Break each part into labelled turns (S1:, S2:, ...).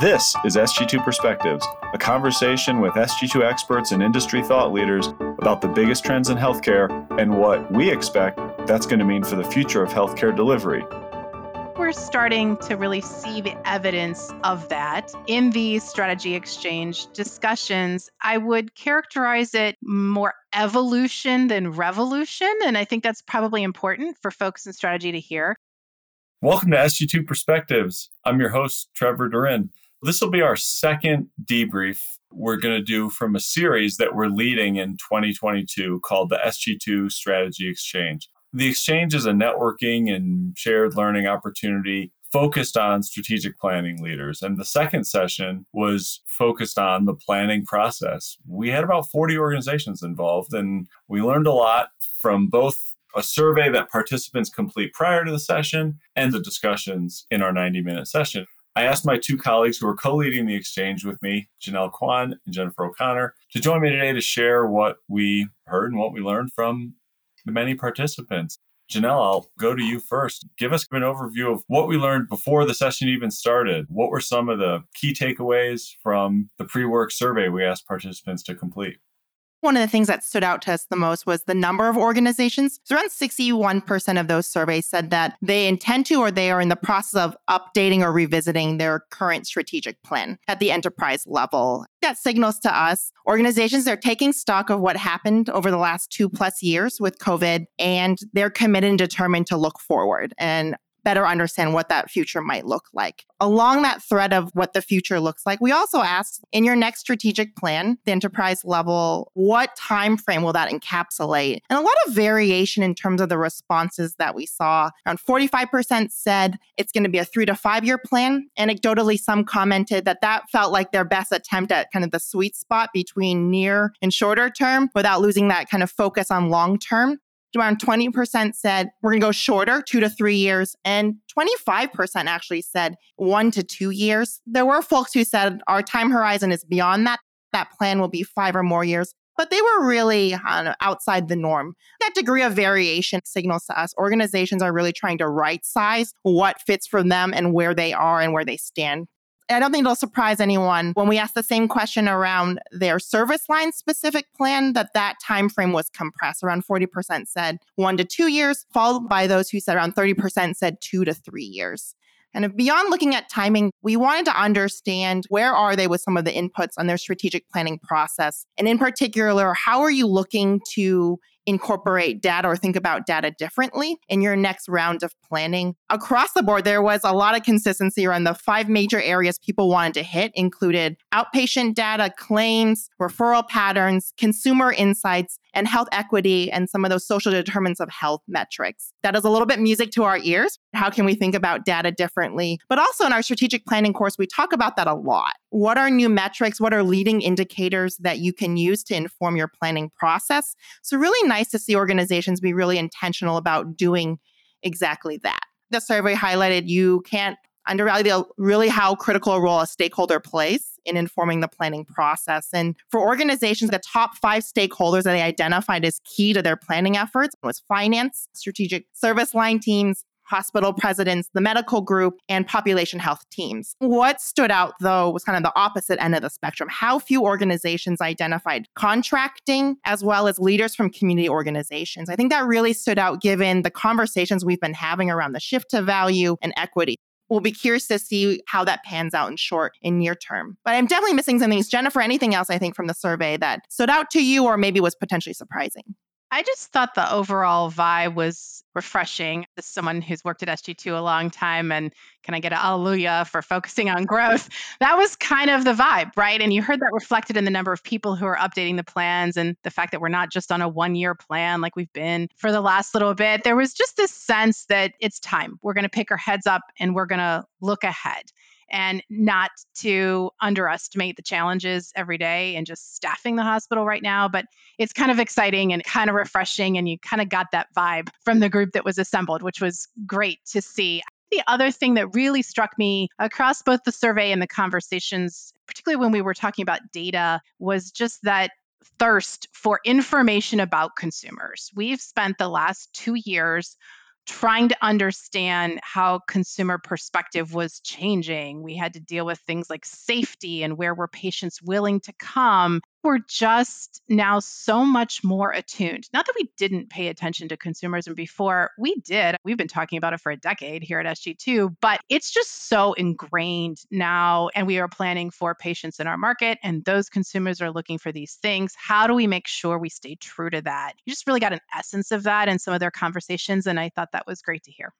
S1: This is SG2 Perspectives, a conversation with SG2 experts and industry thought leaders about the biggest trends in healthcare and what we expect that's going to mean for the future of healthcare delivery.
S2: We're starting to really see the evidence of that in these strategy exchange discussions. I would characterize it more evolution than revolution. And I think that's probably important for folks in strategy to hear.
S1: Welcome to SG2 Perspectives. I'm your host, Trevor Durin. This will be our second debrief we're going to do from a series that we're leading in 2022 called the SG2 Strategy Exchange. The exchange is a networking and shared learning opportunity focused on strategic planning leaders. And the second session was focused on the planning process. We had about 40 organizations involved, and we learned a lot from both a survey that participants complete prior to the session and the discussions in our 90 minute session. I asked my two colleagues who are co leading the exchange with me, Janelle Kwan and Jennifer O'Connor, to join me today to share what we heard and what we learned from the many participants. Janelle, I'll go to you first. Give us an overview of what we learned before the session even started. What were some of the key takeaways from the pre work survey we asked participants to complete?
S3: One of the things that stood out to us the most was the number of organizations. So around 61% of those surveys said that they intend to or they are in the process of updating or revisiting their current strategic plan at the enterprise level. That signals to us organizations are taking stock of what happened over the last two plus years with COVID and they're committed and determined to look forward. And better understand what that future might look like. Along that thread of what the future looks like, we also asked in your next strategic plan, the enterprise level, what time frame will that encapsulate? And a lot of variation in terms of the responses that we saw. Around 45% said it's going to be a 3 to 5 year plan. Anecdotally some commented that that felt like their best attempt at kind of the sweet spot between near and shorter term without losing that kind of focus on long term around 20% said we're going to go shorter, two to three years, and 25% actually said one to two years. There were folks who said our time horizon is beyond that. That plan will be five or more years. But they were really know, outside the norm. That degree of variation signals to us organizations are really trying to right size what fits for them and where they are and where they stand. I don't think it'll surprise anyone when we ask the same question around their service line specific plan that that time frame was compressed. Around 40% said 1 to 2 years, followed by those who said around 30% said 2 to 3 years. And beyond looking at timing, we wanted to understand where are they with some of the inputs on their strategic planning process? And in particular, how are you looking to incorporate data or think about data differently in your next round of planning. Across the board, there was a lot of consistency around the five major areas people wanted to hit included outpatient data, claims, referral patterns, consumer insights, and health equity and some of those social determinants of health metrics. That is a little bit music to our ears. How can we think about data differently? But also in our strategic planning course, we talk about that a lot. What are new metrics? What are leading indicators that you can use to inform your planning process? So, really nice to see organizations be really intentional about doing exactly that. The survey highlighted you can't undervalue the, really how critical a role a stakeholder plays in informing the planning process. And for organizations, the top five stakeholders that they identified as key to their planning efforts was finance, strategic service line teams, hospital presidents, the medical group, and population health teams. What stood out, though, was kind of the opposite end of the spectrum. How few organizations identified contracting as well as leaders from community organizations. I think that really stood out given the conversations we've been having around the shift to value and equity. We'll be curious to see how that pans out in short and near term. But I'm definitely missing some things. Jennifer, anything else I think from the survey that stood out to you or maybe was potentially surprising?
S2: I just thought the overall vibe was refreshing. As someone who's worked at SG2 a long time, and can I get a hallelujah for focusing on growth? That was kind of the vibe, right? And you heard that reflected in the number of people who are updating the plans and the fact that we're not just on a one year plan like we've been for the last little bit. There was just this sense that it's time. We're going to pick our heads up and we're going to look ahead and not to underestimate the challenges every day and just staffing the hospital right now. But it's kind of exciting and kind of refreshing. And you kind of got that vibe from the group that was assembled, which was great to see. The other thing that really struck me across both the survey and the conversations, particularly when we were talking about data, was just that thirst for information about consumers. We've spent the last two years trying to understand how consumer perspective was changing. We had to deal with things like safety and where were patients willing to come. We're just now so much more attuned. Not that we didn't pay attention to consumerism before, we did. We've been talking about it for a decade here at SG2, but it's just so ingrained now. And we are planning for patients in our market, and those consumers are looking for these things. How do we make sure we stay true to that? You just really got an essence of that in some of their conversations. And I thought that that was great to hear.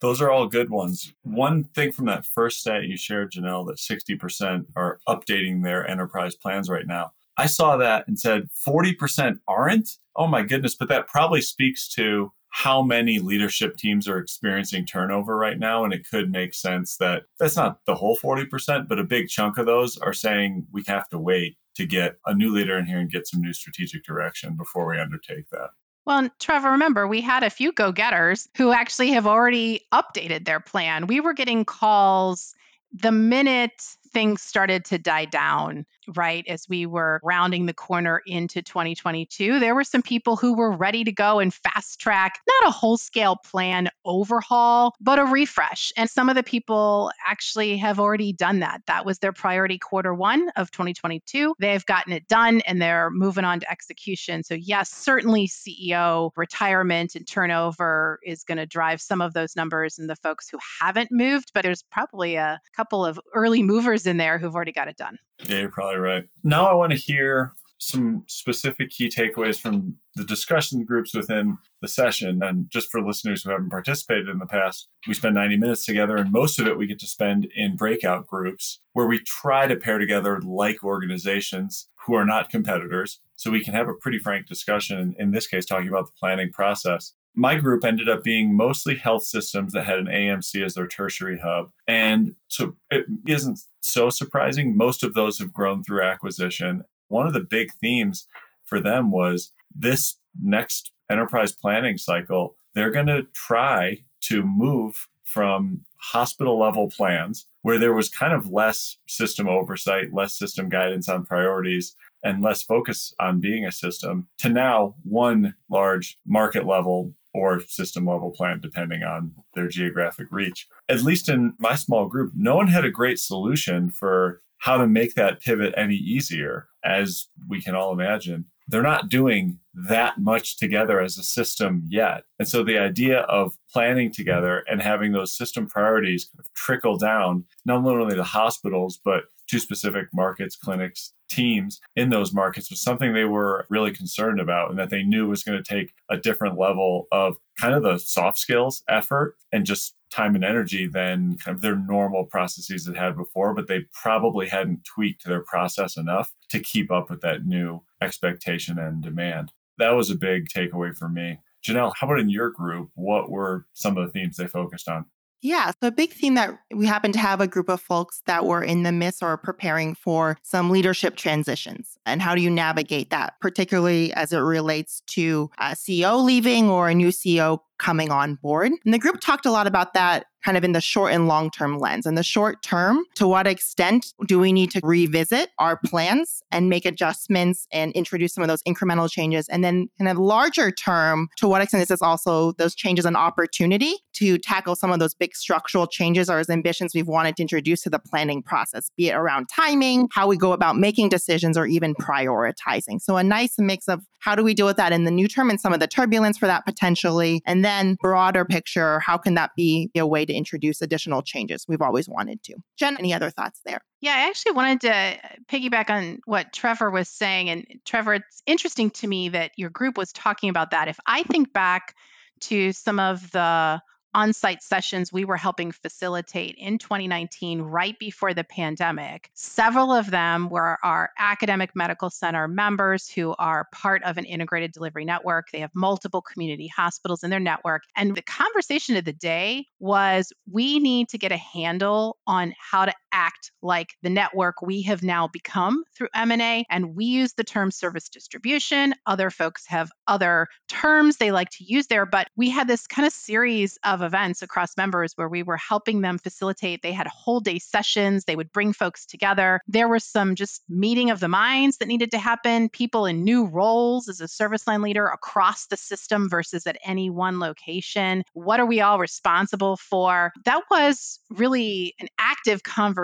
S1: Those are all good ones. One thing from that first stat you shared, Janelle, that 60% are updating their enterprise plans right now. I saw that and said 40% aren't. Oh my goodness, but that probably speaks to how many leadership teams are experiencing turnover right now. And it could make sense that that's not the whole 40%, but a big chunk of those are saying we have to wait to get a new leader in here and get some new strategic direction before we undertake that.
S2: Well, Trevor, remember, we had a few go getters who actually have already updated their plan. We were getting calls the minute things started to die down, right? As we were rounding the corner into 2022, there were some people who were ready to go and fast track, not a whole scale plan overhaul, but a refresh. And some of the people actually have already done that. That was their priority quarter one of 2022. They've gotten it done and they're moving on to execution. So, yes, certainly CEO retirement and turnover is going to drive some of those numbers and the folks who haven't moved, but there's probably a couple of early movers in there who've already got it done.
S1: Yeah, you're probably right. Now I want to hear some specific key takeaways from the discussion groups within the session. And just for listeners who haven't participated in the past, we spend 90 minutes together, and most of it we get to spend in breakout groups where we try to pair together like organizations who are not competitors so we can have a pretty frank discussion, in this case, talking about the planning process my group ended up being mostly health systems that had an AMC as their tertiary hub. And so it isn't so surprising. Most of those have grown through acquisition. One of the big themes for them was this next enterprise planning cycle, they're going to try to move from hospital level plans where there was kind of less system oversight, less system guidance on priorities, and less focus on being a system to now one large market level or system level plant, depending on their geographic reach. At least in my small group, no one had a great solution for how to make that pivot any easier, as we can all imagine. They're not doing that much together as a system yet. And so the idea of planning together and having those system priorities kind of trickle down, not only to hospitals, but to specific markets, clinics, teams in those markets was something they were really concerned about and that they knew was going to take a different level of kind of the soft skills effort and just time and energy than kind of their normal processes that had before, but they probably hadn't tweaked their process enough to keep up with that new expectation and demand. That was a big takeaway for me. Janelle, how about in your group? What were some of the themes they focused on?
S3: Yeah. So, a big theme that we happen to have a group of folks that were in the midst or preparing for some leadership transitions. And how do you navigate that, particularly as it relates to a CEO leaving or a new CEO coming on board? And the group talked a lot about that kind of in the short and long term lens. In the short term, to what extent do we need to revisit our plans and make adjustments and introduce some of those incremental changes? And then in a larger term, to what extent is this also those changes an opportunity to tackle some of those big structural changes or as ambitions we've wanted to introduce to the planning process, be it around timing, how we go about making decisions, or even prioritizing. So a nice mix of how do we deal with that in the new term and some of the turbulence for that potentially, and then broader picture, how can that be a way to introduce additional changes we've always wanted to. Jen, any other thoughts there?
S2: Yeah, I actually wanted to uh, piggyback on what Trevor was saying. And Trevor, it's interesting to me that your group was talking about that. If I think back to some of the on site sessions we were helping facilitate in 2019, right before the pandemic. Several of them were our academic medical center members who are part of an integrated delivery network. They have multiple community hospitals in their network. And the conversation of the day was we need to get a handle on how to act like the network we have now become through M&A and we use the term service distribution. Other folks have other terms they like to use there, but we had this kind of series of events across members where we were helping them facilitate. They had whole day sessions, they would bring folks together. There was some just meeting of the minds that needed to happen, people in new roles as a service line leader across the system versus at any one location. What are we all responsible for? That was really an active conversation,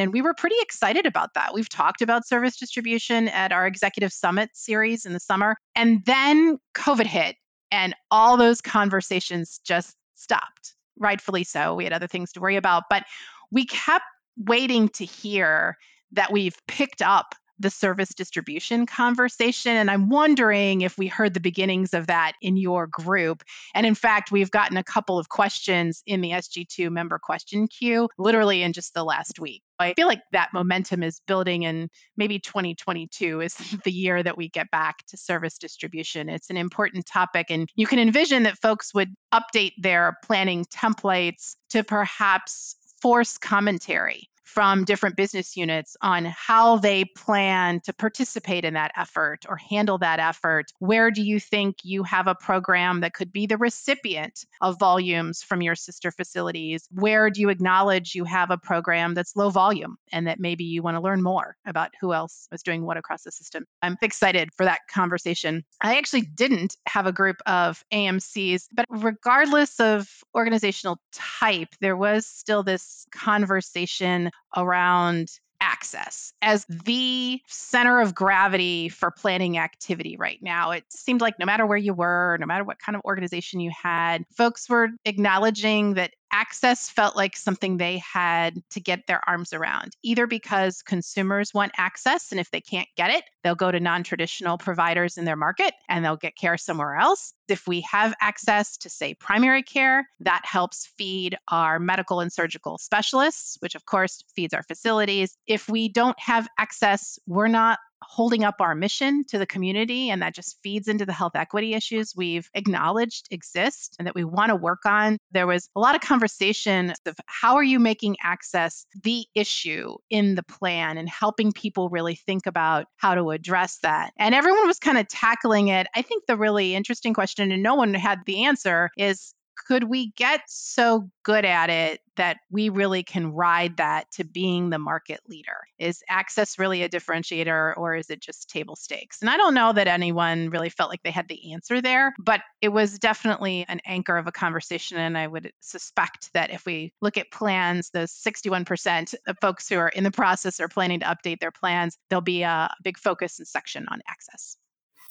S2: and we were pretty excited about that. We've talked about service distribution at our executive summit series in the summer, and then COVID hit, and all those conversations just stopped. Rightfully so. We had other things to worry about, but we kept waiting to hear that we've picked up the service distribution conversation. And I'm wondering if we heard the beginnings of that in your group. And in fact, we've gotten a couple of questions in the SG2 member question queue literally in just the last week. I feel like that momentum is building, and maybe 2022 is the year that we get back to service distribution. It's an important topic, and you can envision that folks would update their planning templates to perhaps force commentary from different business units on how they plan to participate in that effort or handle that effort. Where do you think you have a program that could be the recipient of volumes from your sister facilities? Where do you acknowledge you have a program that's low volume and that maybe you want to learn more about who else is doing what across the system? I'm excited for that conversation. I actually didn't have a group of AMCs, but regardless of organizational type, there was still this conversation around access as the center of gravity for planning activity right now. It seemed like no matter where you were, no matter what kind of organization you had, folks were acknowledging that access felt like something they had to get their arms around, either because consumers want access, and if they can't get it, they'll go to non traditional providers in their market and they'll get care somewhere else. If we have access to, say, primary care, that helps feed our medical and surgical specialists, which of course feeds our facilities. If we don't have access, we're not holding up our mission to the community, and that just feeds into the health equity issues we've acknowledged exist and that we want to work on. There was a lot of conversation of how are you making access the issue in the plan and helping people really think about how to address that. And everyone was kind of tackling it. I think the really interesting question, and no one had the answer, is could we get so good at it that we really can ride that to being the market leader? Is access really a differentiator or is it just table stakes? And I don't know that anyone really felt like they had the answer there, but it was definitely an anchor of a conversation. And I would suspect that if we look at plans, the 61% of folks who are in the process or planning to update their plans, there'll be a big focus and section on access.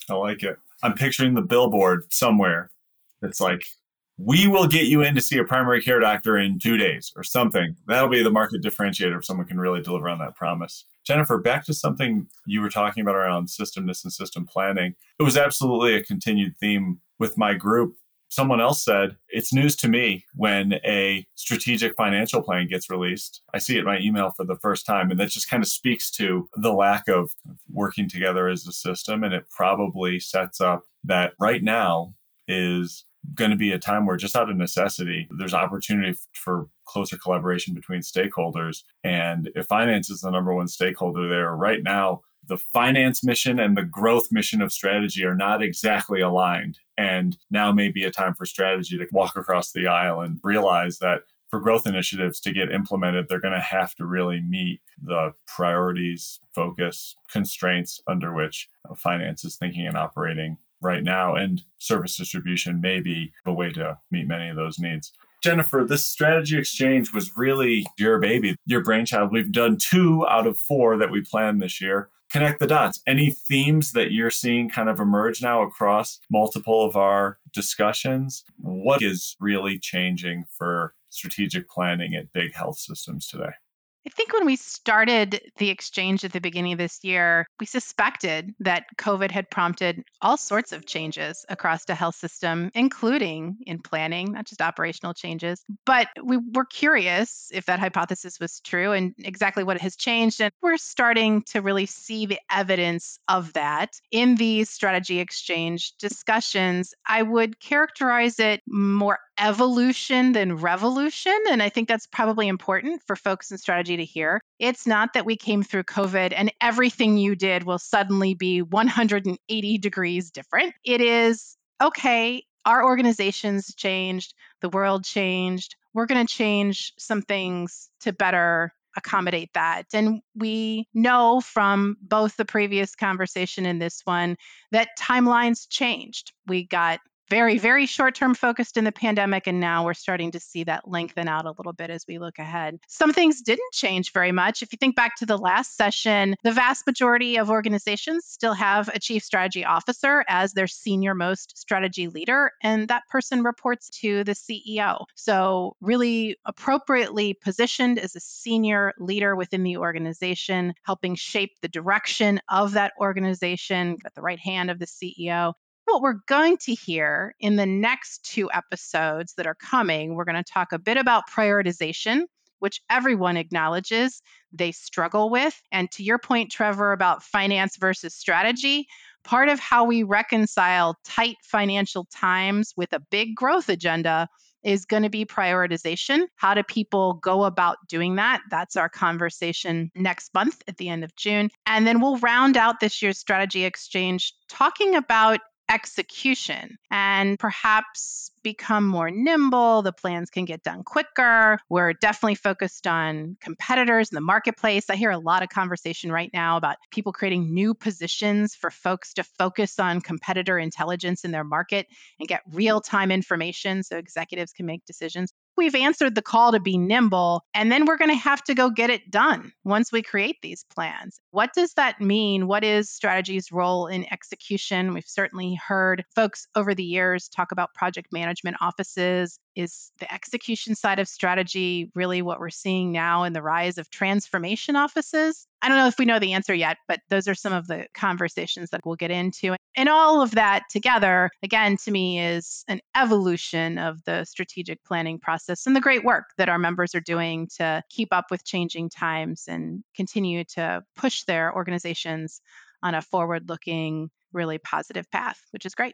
S1: I like it. I'm picturing the billboard somewhere. It's like we will get you in to see a primary care doctor in two days or something. That'll be the market differentiator if someone can really deliver on that promise. Jennifer, back to something you were talking about around systemness and system planning. It was absolutely a continued theme with my group. Someone else said, It's news to me when a strategic financial plan gets released. I see it in my email for the first time. And that just kind of speaks to the lack of working together as a system. And it probably sets up that right now is going to be a time where just out of necessity there's opportunity for closer collaboration between stakeholders. And if finance is the number one stakeholder there right now the finance mission and the growth mission of strategy are not exactly aligned. And now may be a time for strategy to walk across the aisle and realize that for growth initiatives to get implemented, they're going to have to really meet the priorities, focus, constraints under which uh, finance is thinking and operating right now, and service distribution may be a way to meet many of those needs. Jennifer, this strategy exchange was really your baby, your brainchild. We've done two out of four that we planned this year. Connect the dots. Any themes that you're seeing kind of emerge now across multiple of our discussions? What is really changing for strategic planning at big health systems today?
S2: I think when we started the exchange at the beginning of this year, we suspected that COVID had prompted all sorts of changes across the health system, including in planning, not just operational changes. But we were curious if that hypothesis was true and exactly what has changed. And we're starting to really see the evidence of that in these strategy exchange discussions. I would characterize it more evolution than revolution. And I think that's probably important for folks in strategy to hear. It's not that we came through COVID and everything you did will suddenly be 180 degrees different. It is okay, our organizations changed, the world changed. We're going to change some things to better accommodate that. And we know from both the previous conversation and this one that timelines changed. We got very, very short term focused in the pandemic. And now we're starting to see that lengthen out a little bit as we look ahead. Some things didn't change very much. If you think back to the last session, the vast majority of organizations still have a chief strategy officer as their senior most strategy leader, and that person reports to the CEO. So, really appropriately positioned as a senior leader within the organization, helping shape the direction of that organization at the right hand of the CEO what we're going to hear in the next two episodes that are coming, we're going to talk a bit about prioritization, which everyone acknowledges they struggle with. And to your point, Trevor, about finance versus strategy, part of how we reconcile tight financial times with a big growth agenda is going to be prioritization. How do people go about doing that? That's our conversation next month at the end of June. And then we'll round out this year's strategy exchange talking about execution and perhaps become more nimble. The plans can get done quicker. We're definitely focused on competitors in the marketplace. I hear a lot of conversation right now about people creating new positions for folks to focus on competitor intelligence in their market and get real time information so executives can make decisions we've answered the call to be nimble, and then we're going to have to go get it done once we create these plans. What does that mean? What is strategy's role in execution? We've certainly heard folks over the years talk about project management offices. Is the execution side of strategy really what we're seeing now in the rise of transformation offices? I don't know if we know the answer yet, but those are some of the conversations that we'll get into. And all of that together, again, to me, is an evolution of the strategic planning process and the great work that our members are doing to keep up with changing times and continue to push their organizations on a forward looking, really positive path, which is great.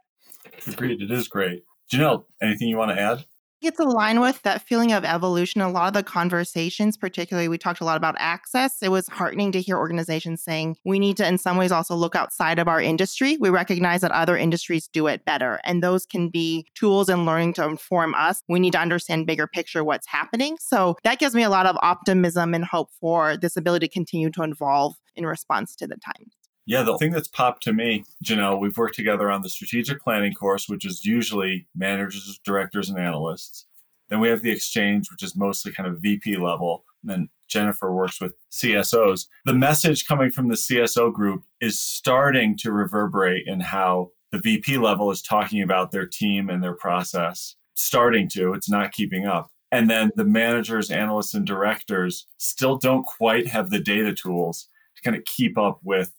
S1: Agreed. It is great. Janelle, anything you want to add?
S3: It's aligned with that feeling of evolution. A lot of the conversations, particularly, we talked a lot about access. It was heartening to hear organizations saying we need to, in some ways, also look outside of our industry. We recognize that other industries do it better, and those can be tools and learning to inform us. We need to understand bigger picture what's happening. So that gives me a lot of optimism and hope for this ability to continue to evolve in response to the times.
S1: Yeah, the thing that's popped to me, Janelle, we've worked together on the strategic planning course, which is usually managers, directors, and analysts. Then we have the exchange, which is mostly kind of VP level. And then Jennifer works with CSOs. The message coming from the CSO group is starting to reverberate in how the VP level is talking about their team and their process. Starting to, it's not keeping up. And then the managers, analysts, and directors still don't quite have the data tools to kind of keep up with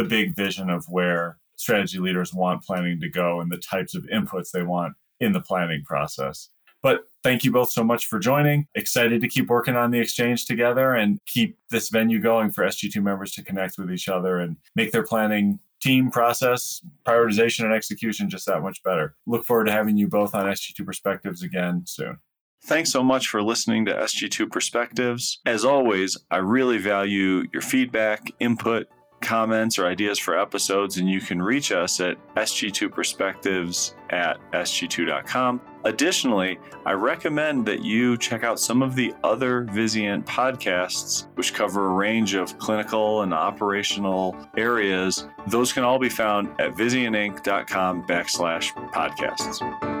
S1: the big vision of where strategy leaders want planning to go and the types of inputs they want in the planning process. But thank you both so much for joining. Excited to keep working on the exchange together and keep this venue going for SG2 members to connect with each other and make their planning team process, prioritization, and execution just that much better. Look forward to having you both on SG2 Perspectives again soon. Thanks so much for listening to SG2 Perspectives. As always, I really value your feedback, input, comments or ideas for episodes, and you can reach us at sg2perspectives at sg2.com. Additionally, I recommend that you check out some of the other Vizient podcasts, which cover a range of clinical and operational areas. Those can all be found at vizientinc.com backslash podcasts.